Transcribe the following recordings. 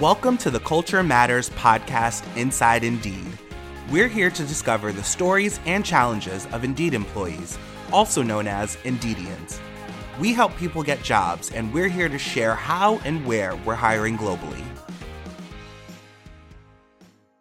Welcome to the Culture Matters podcast, Inside Indeed. We're here to discover the stories and challenges of Indeed employees, also known as Indeedians. We help people get jobs, and we're here to share how and where we're hiring globally.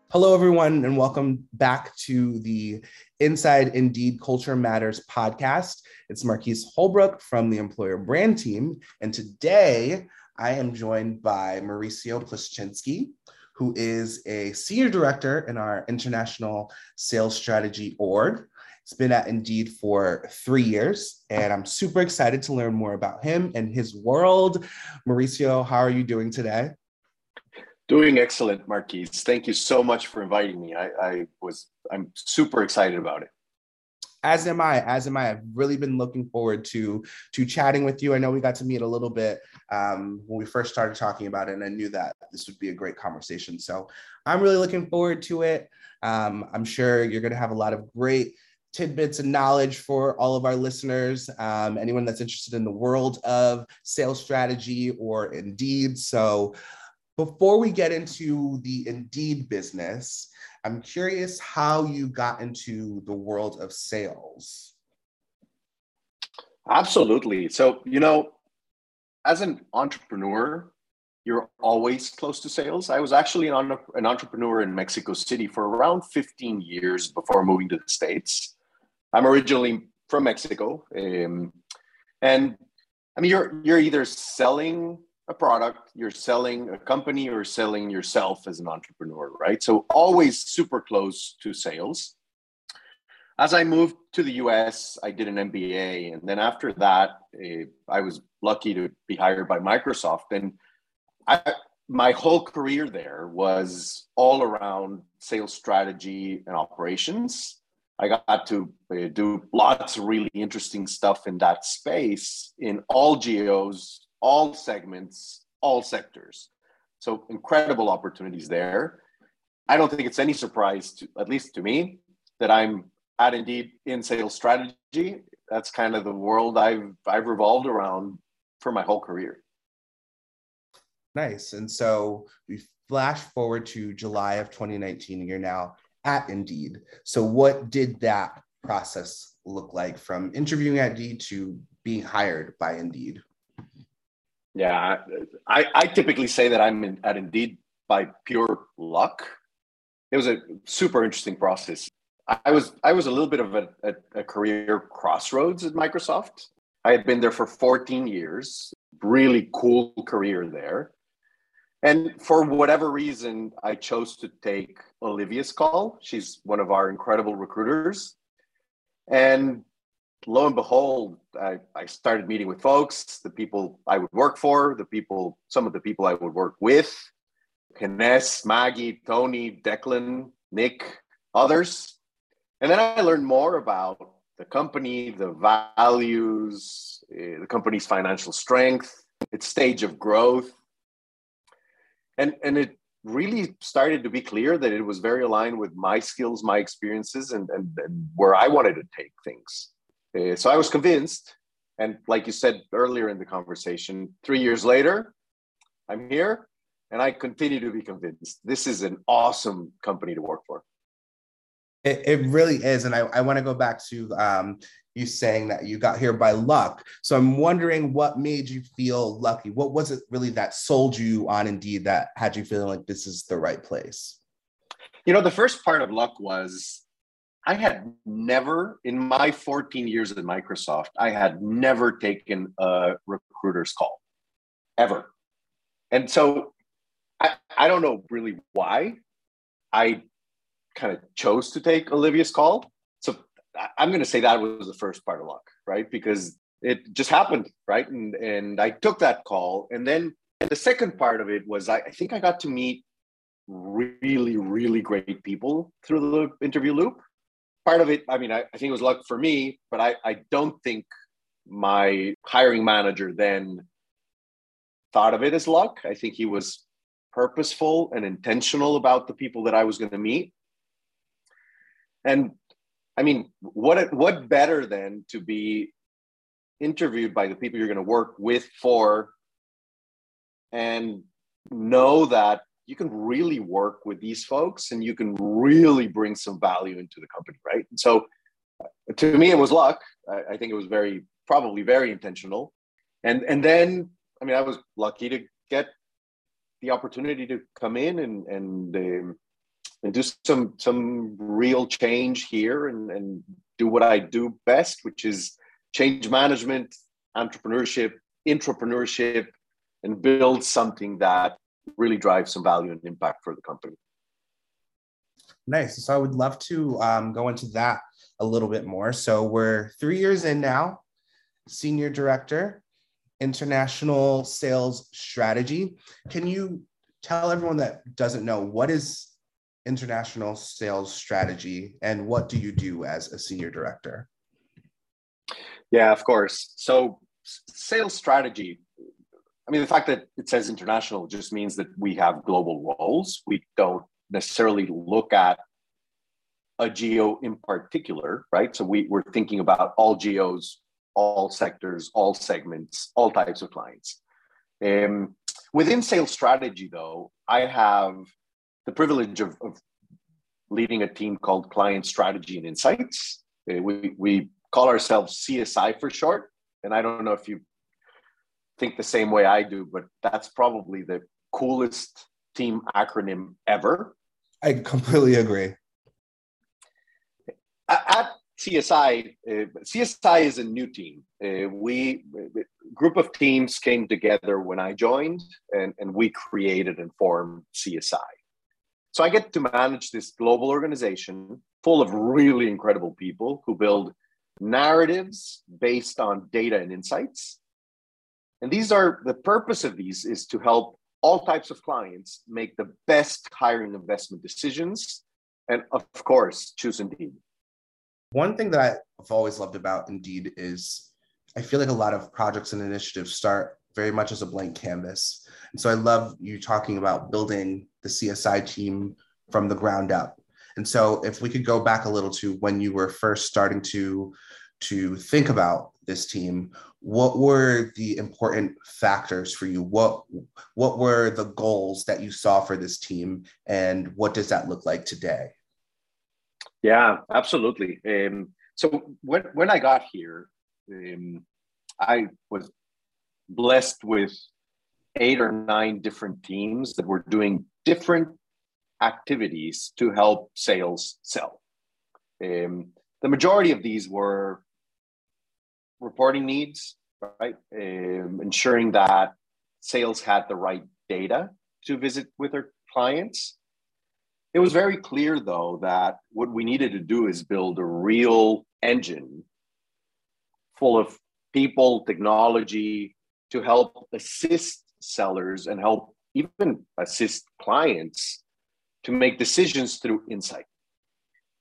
Hello, everyone, and welcome back to the Inside Indeed Culture Matters podcast. It's Marquise Holbrook from the Employer Brand Team, and today I am joined by Mauricio Plischinsky, who is a senior director in our international sales strategy org. It's been at Indeed for three years, and I'm super excited to learn more about him and his world. Mauricio, how are you doing today? Doing excellent, Marquise. Thank you so much for inviting me. I, I was I'm super excited about it as am I. As am I. I've really been looking forward to to chatting with you. I know we got to meet a little bit um, when we first started talking about it, and I knew that this would be a great conversation. So I'm really looking forward to it. Um, I'm sure you're going to have a lot of great tidbits and knowledge for all of our listeners, um, anyone that's interested in the world of sales strategy or Indeed. So before we get into the Indeed business, I'm curious how you got into the world of sales. Absolutely. So, you know, as an entrepreneur, you're always close to sales. I was actually an, an entrepreneur in Mexico City for around 15 years before moving to the States. I'm originally from Mexico. Um, and I mean, you're, you're either selling a product, you're selling a company or selling yourself as an entrepreneur, right? So always super close to sales. As I moved to the US, I did an MBA. And then after that, uh, I was lucky to be hired by Microsoft. And I, my whole career there was all around sales strategy and operations. I got to uh, do lots of really interesting stuff in that space in all geos, all segments, all sectors. So incredible opportunities there. I don't think it's any surprise, to, at least to me, that I'm at Indeed in sales strategy. That's kind of the world I've I've revolved around for my whole career. Nice. And so we flash forward to July of 2019, and you're now at Indeed. So what did that process look like from interviewing at Indeed to being hired by Indeed? Yeah, I, I typically say that I'm in, at Indeed by pure luck. It was a super interesting process. I was I was a little bit of a, a, a career crossroads at Microsoft. I had been there for 14 years, really cool career there. And for whatever reason, I chose to take Olivia's call. She's one of our incredible recruiters. And lo and behold, I, I started meeting with folks, the people I would work for, the people, some of the people I would work with, Kines, Maggie, Tony, Declan, Nick, others. And then I learned more about the company, the values, uh, the company's financial strength, its stage of growth. And, and it really started to be clear that it was very aligned with my skills, my experiences, and, and, and where I wanted to take things. Uh, so I was convinced. And like you said earlier in the conversation, three years later, I'm here and I continue to be convinced. This is an awesome company to work for. It, it really is. And I, I want to go back to um, you saying that you got here by luck. So I'm wondering what made you feel lucky? What was it really that sold you on Indeed that had you feeling like this is the right place? You know, the first part of luck was I had never, in my 14 years at Microsoft, I had never taken a recruiter's call ever. And so I, I don't know really why I kind of chose to take Olivia's call. So I'm going to say that was the first part of luck, right? Because it just happened, right? And, and I took that call. And then the second part of it was I, I think I got to meet really, really great people through the interview loop part of it, I mean, I, I think it was luck for me, but I, I don't think my hiring manager then thought of it as luck. I think he was purposeful and intentional about the people that I was going to meet. And I mean, what what better than to be interviewed by the people you're going to work with for and know that you can really work with these folks and you can really bring some value into the company, right? And so to me, it was luck. I, I think it was very, probably very intentional. And, and then, I mean, I was lucky to get the opportunity to come in and, and, um, and do some, some real change here and, and do what I do best, which is change management, entrepreneurship, entrepreneurship, and build something that really drive some value and impact for the company. Nice. So I would love to um, go into that a little bit more. So we're three years in now, senior director, international sales strategy. Can you tell everyone that doesn't know what is international sales strategy and what do you do as a senior director? Yeah, of course. So sales strategy I mean, the fact that it says international just means that we have global roles. We don't necessarily look at a geo in particular, right? So we, we're thinking about all geos, all sectors, all segments, all types of clients. Um, within sales strategy, though, I have the privilege of, of leading a team called Client Strategy and Insights. Uh, we, we call ourselves CSI for short. And I don't know if you think the same way I do, but that's probably the coolest team acronym ever. I completely agree. At CSI, uh, CSI is a new team. Uh, we group of teams came together when I joined, and, and we created and formed CSI. So I get to manage this global organization full of really incredible people who build narratives based on data and insights and these are the purpose of these is to help all types of clients make the best hiring investment decisions. And of course, choose Indeed. One thing that I've always loved about Indeed is I feel like a lot of projects and initiatives start very much as a blank canvas. And so I love you talking about building the CSI team from the ground up. And so if we could go back a little to when you were first starting to to think about this team what were the important factors for you? What what were the goals that you saw for this team and what does that look like today? Yeah absolutely. Um, so when, when i got here um, i was blessed with eight or nine different teams that were doing different activities to help sales sell. Um, the majority of these were reporting needs, right? Um, ensuring that sales had the right data to visit with their clients. It was very clear, though, that what we needed to do is build a real engine full of people, technology to help assist sellers and help even assist clients to make decisions through insight.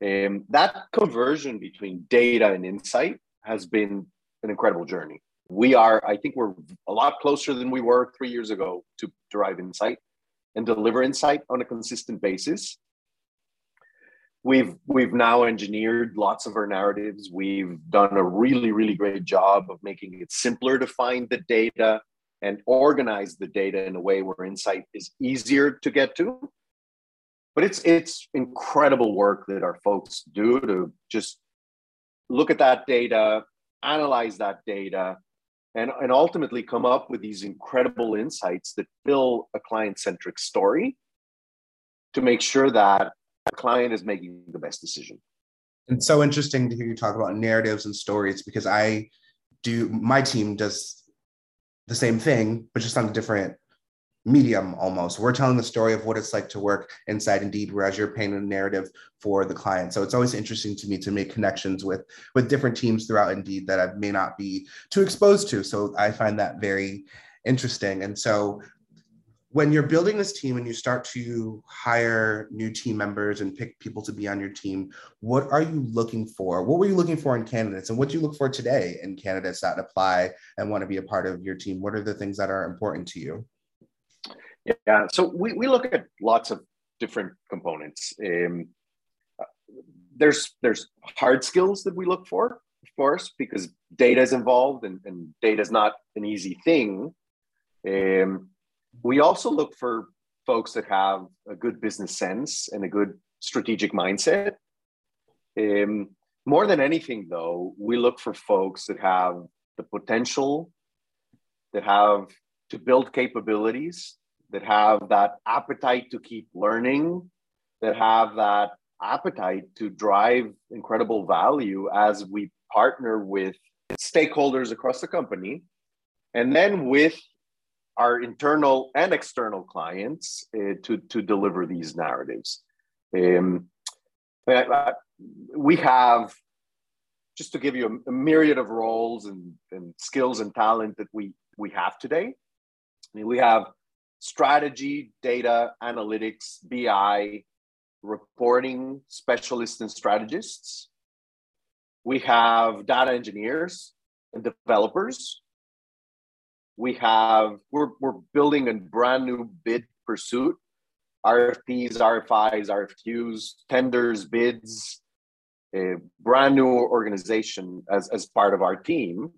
Um, that conversion between data and insight has been an incredible journey. We are, I think we're a lot closer than we were three years ago to derive insight and deliver insight on a consistent basis. We've we've now engineered lots of our narratives. We've done a really, really great job of making it simpler to find the data and organize the data in a way where insight is easier to get to. But it's it's incredible work that our folks do to just look at that data, analyze that data, and, and ultimately come up with these incredible insights that fill a client centric story to make sure that the client is making the best decision. It's so interesting to hear you talk about narratives and stories because I do, my team does the same thing, but just on a different medium almost. We're telling the story of what it's like to work inside Indeed, whereas you're painting a narrative for the client. So it's always interesting to me to make connections with with different teams throughout Indeed that I may not be too exposed to. So I find that very interesting. And so when you're building this team and you start to hire new team members and pick people to be on your team, what are you looking for? What were you looking for in candidates? And what do you look for today in candidates that apply and want to be a part of your team? What are the things that are important to you? Yeah, so we, we look at lots of different components. Um, there's there's hard skills that we look for, of course, because data is involved and, and data is not an easy thing. Um, we also look for folks that have a good business sense and a good strategic mindset. Um, more than anything, though, we look for folks that have the potential, that have to build capabilities, that have that appetite to keep learning, that have that appetite to drive incredible value as we partner with stakeholders across the company and then with our internal and external clients uh, to, to deliver these narratives. Um, we have, just to give you a, a myriad of roles and, and skills and talent that we, we have today. I mean, we have strategy, data, analytics, BI, reporting specialists and strategists. We have data engineers and developers. We have, we're, we're building a brand new bid pursuit RFPs, RFIs, RFQs, tenders, bids, a brand new organization as, as part of our team.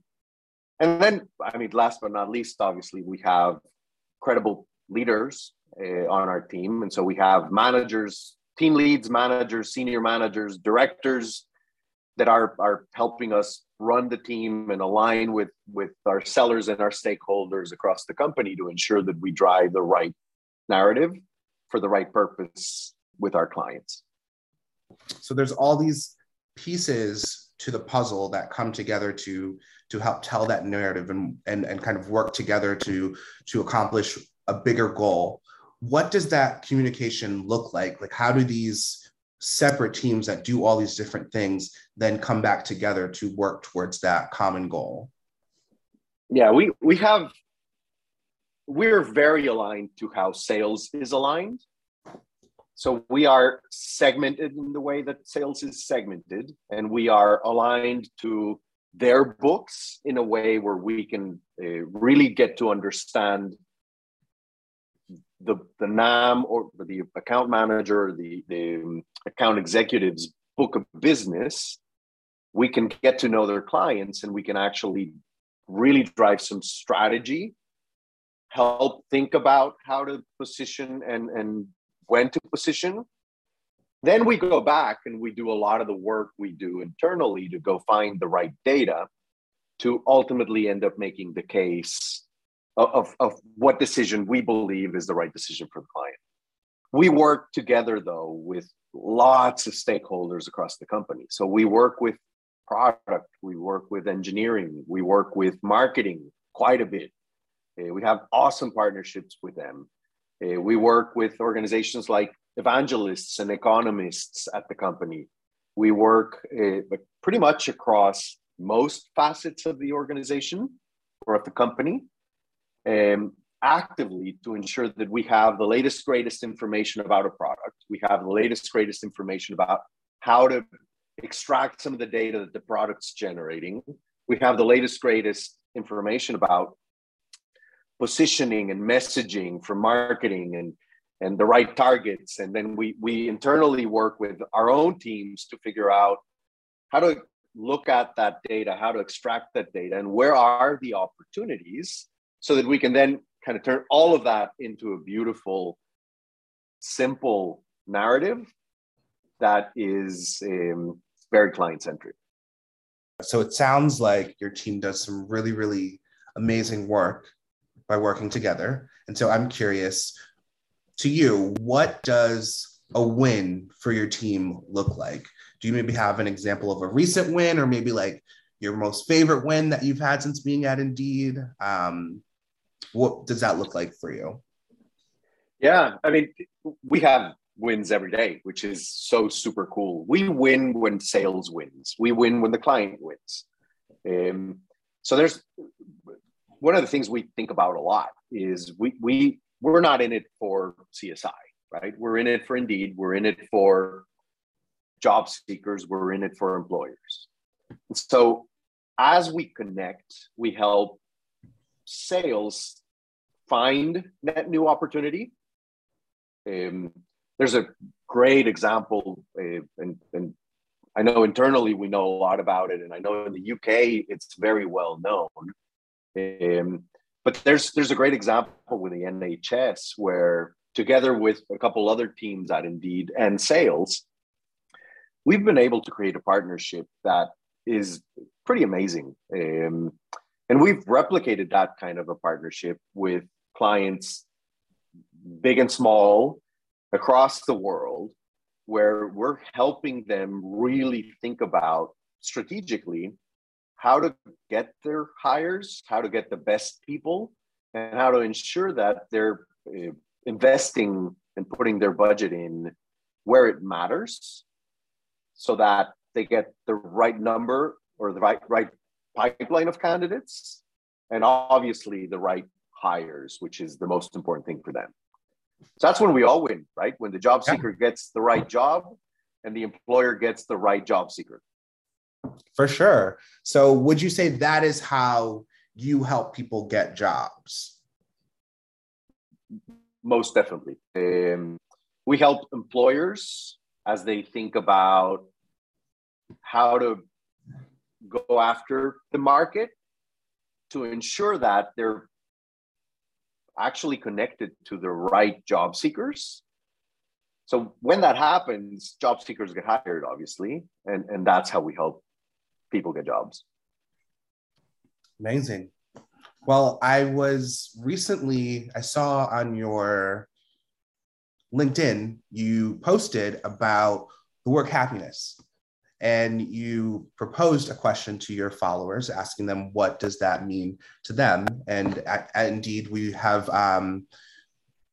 And then, I mean, last but not least, obviously, we have credible leaders uh, on our team. And so we have managers, team leads, managers, senior managers, directors that are, are helping us run the team and align with, with our sellers and our stakeholders across the company to ensure that we drive the right narrative for the right purpose with our clients. So there's all these pieces to the puzzle that come together to to help tell that narrative and, and and kind of work together to to accomplish a bigger goal. What does that communication look like? Like how do these separate teams that do all these different things then come back together to work towards that common goal? Yeah we we have we're very aligned to how sales is aligned so we are segmented in the way that sales is segmented and we are aligned to their books in a way where we can uh, really get to understand the the NAM or the account manager, the the um, account executive's book of business, we can get to know their clients and we can actually really drive some strategy, help think about how to position and and when to position. Then we go back and we do a lot of the work we do internally to go find the right data to ultimately end up making the case of, of what decision we believe is the right decision for the client. We work together though with lots of stakeholders across the company. So we work with product, we work with engineering, we work with marketing quite a bit. We have awesome partnerships with them. Uh, we work with organizations like evangelists and economists at the company. We work uh, pretty much across most facets of the organization or of the company um, actively to ensure that we have the latest, greatest information about a product. We have the latest, greatest information about how to extract some of the data that the product's generating. We have the latest, greatest information about positioning and messaging for marketing and and the right targets and then we we internally work with our own teams to figure out how to look at that data how to extract that data and where are the opportunities so that we can then kind of turn all of that into a beautiful, simple narrative that is um, very client centric. So it sounds like your team does some really, really amazing work by working together. And so I'm curious to you, what does a win for your team look like? Do you maybe have an example of a recent win or maybe like your most favorite win that you've had since being at Indeed? Um, what does that look like for you? Yeah, I mean, we have wins every day, which is so super cool. We win when sales wins. We win when the client wins. Um, so there's one of the things we think about a lot is we we we're not in it for CSI, right? We're in it for Indeed. We're in it for job seekers. We're in it for employers. And so as we connect, we help sales find that new opportunity. Um, there's a great example, uh, and, and I know internally we know a lot about it, and I know in the UK it's very well known. Um, but there's there's a great example with the NHS where together with a couple other teams at Indeed and sales, we've been able to create a partnership that is pretty amazing. Um, and we've replicated that kind of a partnership with clients, big and small, across the world, where we're helping them really think about strategically how to get their hires, how to get the best people, and how to ensure that they're uh, investing and putting their budget in where it matters so that they get the right number or the right, right pipeline of candidates and obviously the right hires, which is the most important thing for them. So that's when we all win, right? When the job seeker gets the right job and the employer gets the right job seeker. For sure. So would you say that is how you help people get jobs? Most definitely. Um, we help employers as they think about how to go after the market to ensure that they're actually connected to the right job seekers. So when that happens, job seekers get hired, obviously, and, and that's how we help people get jobs. Amazing. Well, I was recently, I saw on your LinkedIn, you posted about the work happiness and you proposed a question to your followers asking them what does that mean to them and at indeed we have um,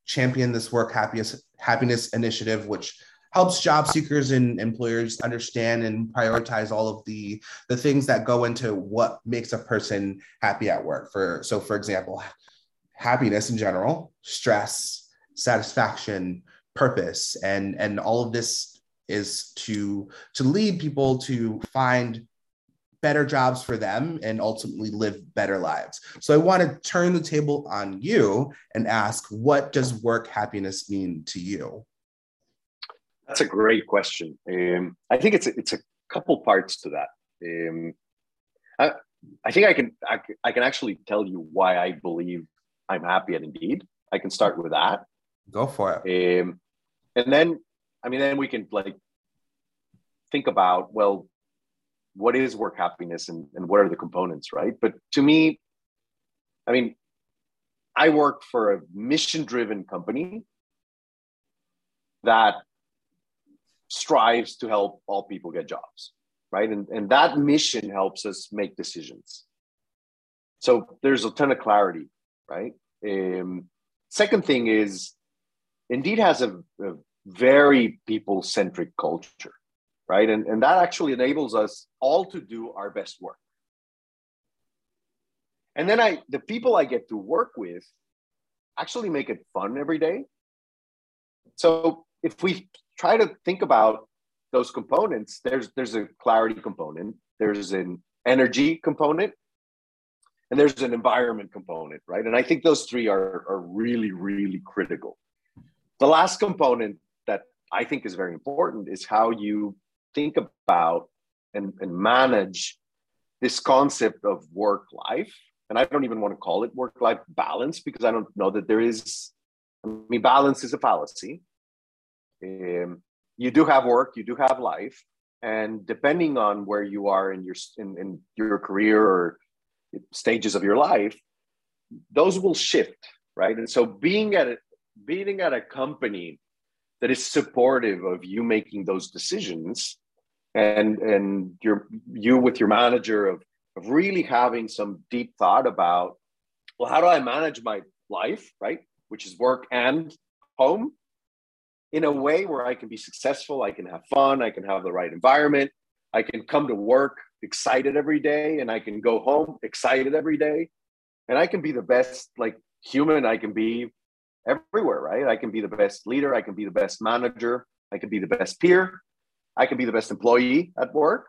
championed this work happiness happiness initiative which helps job seekers and employers understand and prioritize all of the the things that go into what makes a person happy at work for so for example happiness in general stress satisfaction purpose and and all of this is to to lead people to find better jobs for them and ultimately live better lives. So I want to turn the table on you and ask what does work happiness mean to you? That's a great question. Um, I think it's a, it's a couple parts to that. Um, I, I think I can, I, I can actually tell you why I believe I'm happy at Indeed. I can start with that. Go for it. Um, and then I mean, then we can like think about, well, what is work happiness and, and what are the components, right? But to me, I mean, I work for a mission driven company that strives to help all people get jobs, right? And, and that mission helps us make decisions. So there's a ton of clarity, right? Um, second thing is, Indeed has a, a very people centric culture, right? And, and that actually enables us all to do our best work. And then I, the people I get to work with actually make it fun every day. So if we try to think about those components, there's there's a clarity component, there's an energy component, and there's an environment component, right? And I think those three are, are really, really critical. The last component that I think is very important is how you think about and, and manage this concept of work life. And I don't even want to call it work life balance because I don't know that there is, I mean, balance is a fallacy. Um, you do have work, you do have life. And depending on where you are in your, in, in your career or stages of your life, those will shift, right? And so being at a, being at a company that is supportive of you making those decisions and and your you with your manager of of really having some deep thought about well how do i manage my life right which is work and home in a way where i can be successful i can have fun i can have the right environment i can come to work excited every day and i can go home excited every day and i can be the best like human i can be everywhere right i can be the best leader i can be the best manager i can be the best peer I can be the best employee at work.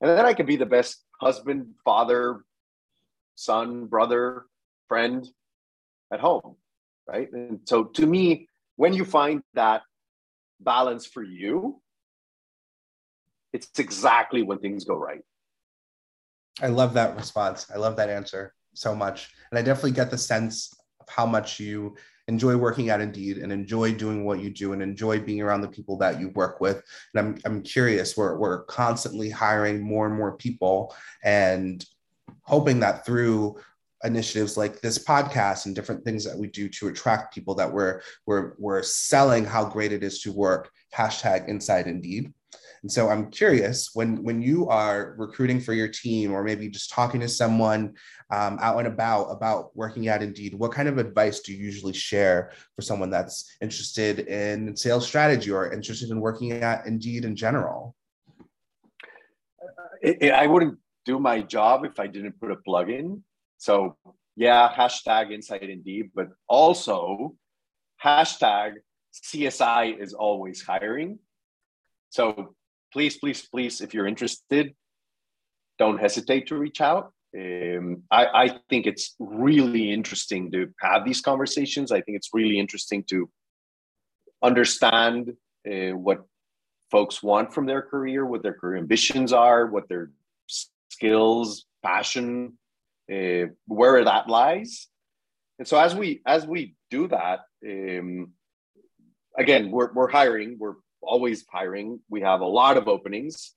And then I can be the best husband, father, son, brother, friend at home. Right. And so to me, when you find that balance for you, it's exactly when things go right. I love that response. I love that answer so much. And I definitely get the sense of how much you enjoy working at Indeed and enjoy doing what you do and enjoy being around the people that you work with. And I'm, I'm curious, we're, we're constantly hiring more and more people and hoping that through initiatives like this podcast and different things that we do to attract people that we're we're we're selling how great it is to work hashtag inside indeed. And so i'm curious when when you are recruiting for your team or maybe just talking to someone um, out and about about working at indeed what kind of advice do you usually share for someone that's interested in sales strategy or interested in working at indeed in general? I wouldn't do my job if i didn't put a plug in so yeah, hashtag Inside Indeed, but also hashtag CSI is always hiring. So please, please, please, if you're interested, don't hesitate to reach out. Um, I, I think it's really interesting to have these conversations. I think it's really interesting to understand uh, what folks want from their career, what their career ambitions are, what their skills, passion, uh, where that lies. And so as we as we do that, um, again, we're we're hiring. We're always hiring. We have a lot of openings,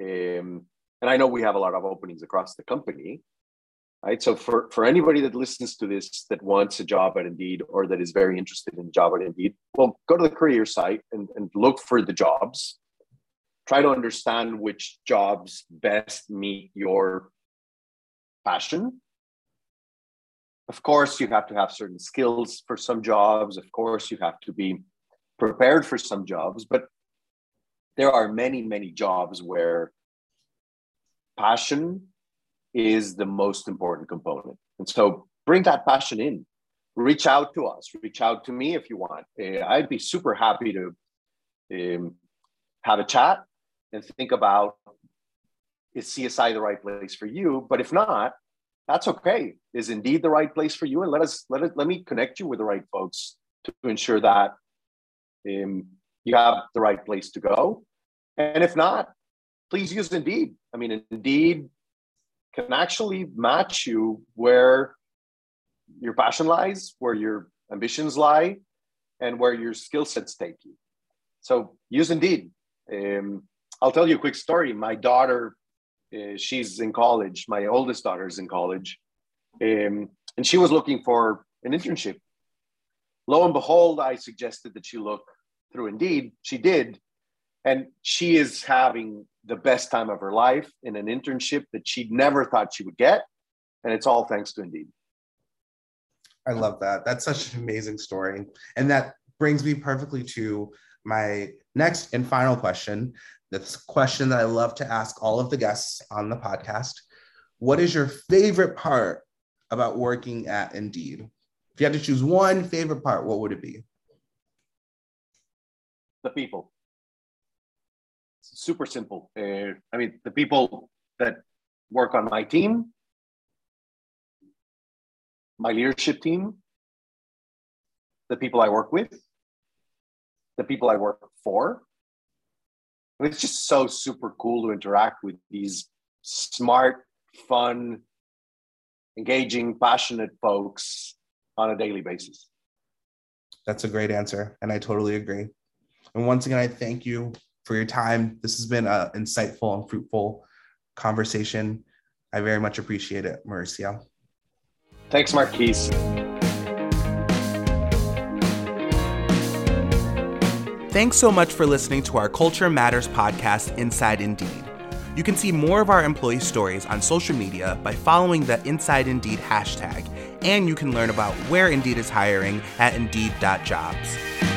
um, and I know we have a lot of openings across the company. Right. So for for anybody that listens to this that wants a job at Indeed or that is very interested in job at Indeed, well, go to the career site and, and look for the jobs. Try to understand which jobs best meet your passion. Of course, you have to have certain skills for some jobs. Of course, you have to be prepared for some jobs, but there are many, many jobs where passion is the most important component. And so bring that passion in. Reach out to us, reach out to me if you want. Uh, I'd be super happy to um, have a chat and think about is CSI the right place for you? But if not, that's okay. Is indeed the right place for you, and let us let it let me connect you with the right folks to, ensure that um, you have the right place to go. And if not, please use Indeed. I mean, Indeed can actually match you where your passion lies, where your ambitions lie, and where your skill sets take you. So use Indeed. Um, I'll tell you a quick story. My daughter uh, she's in college. My oldest daughter is in college, um, and she was looking for an internship. Lo and behold, I suggested that she look through Indeed. She did, and she is having the best time of her life in an internship that she never thought she would get, and it's all thanks to Indeed. I love that. That's such an amazing story, and that brings me perfectly to my next and final question. That's a question that I love to ask all of the guests on the podcast. What is your favorite part about working at Indeed? If you had to choose one favorite part, what would it be? The people. It's super simple. Uh, I mean, the people that work on my team, my leadership team, the people I work with, the people I work for, it's just so super cool to interact with these smart, fun, engaging, passionate folks on a daily basis. That's a great answer. And I totally agree. And once again, I thank you for your time. This has been an insightful and fruitful conversation. I very much appreciate it, Mauricio. Thanks, Marquise. Thanks so much for listening to our Culture Matters podcast, Inside Indeed. You can see more of our employee stories on social media by following the Inside Indeed hashtag, and you can learn about where Indeed is hiring at Indeed.jobs.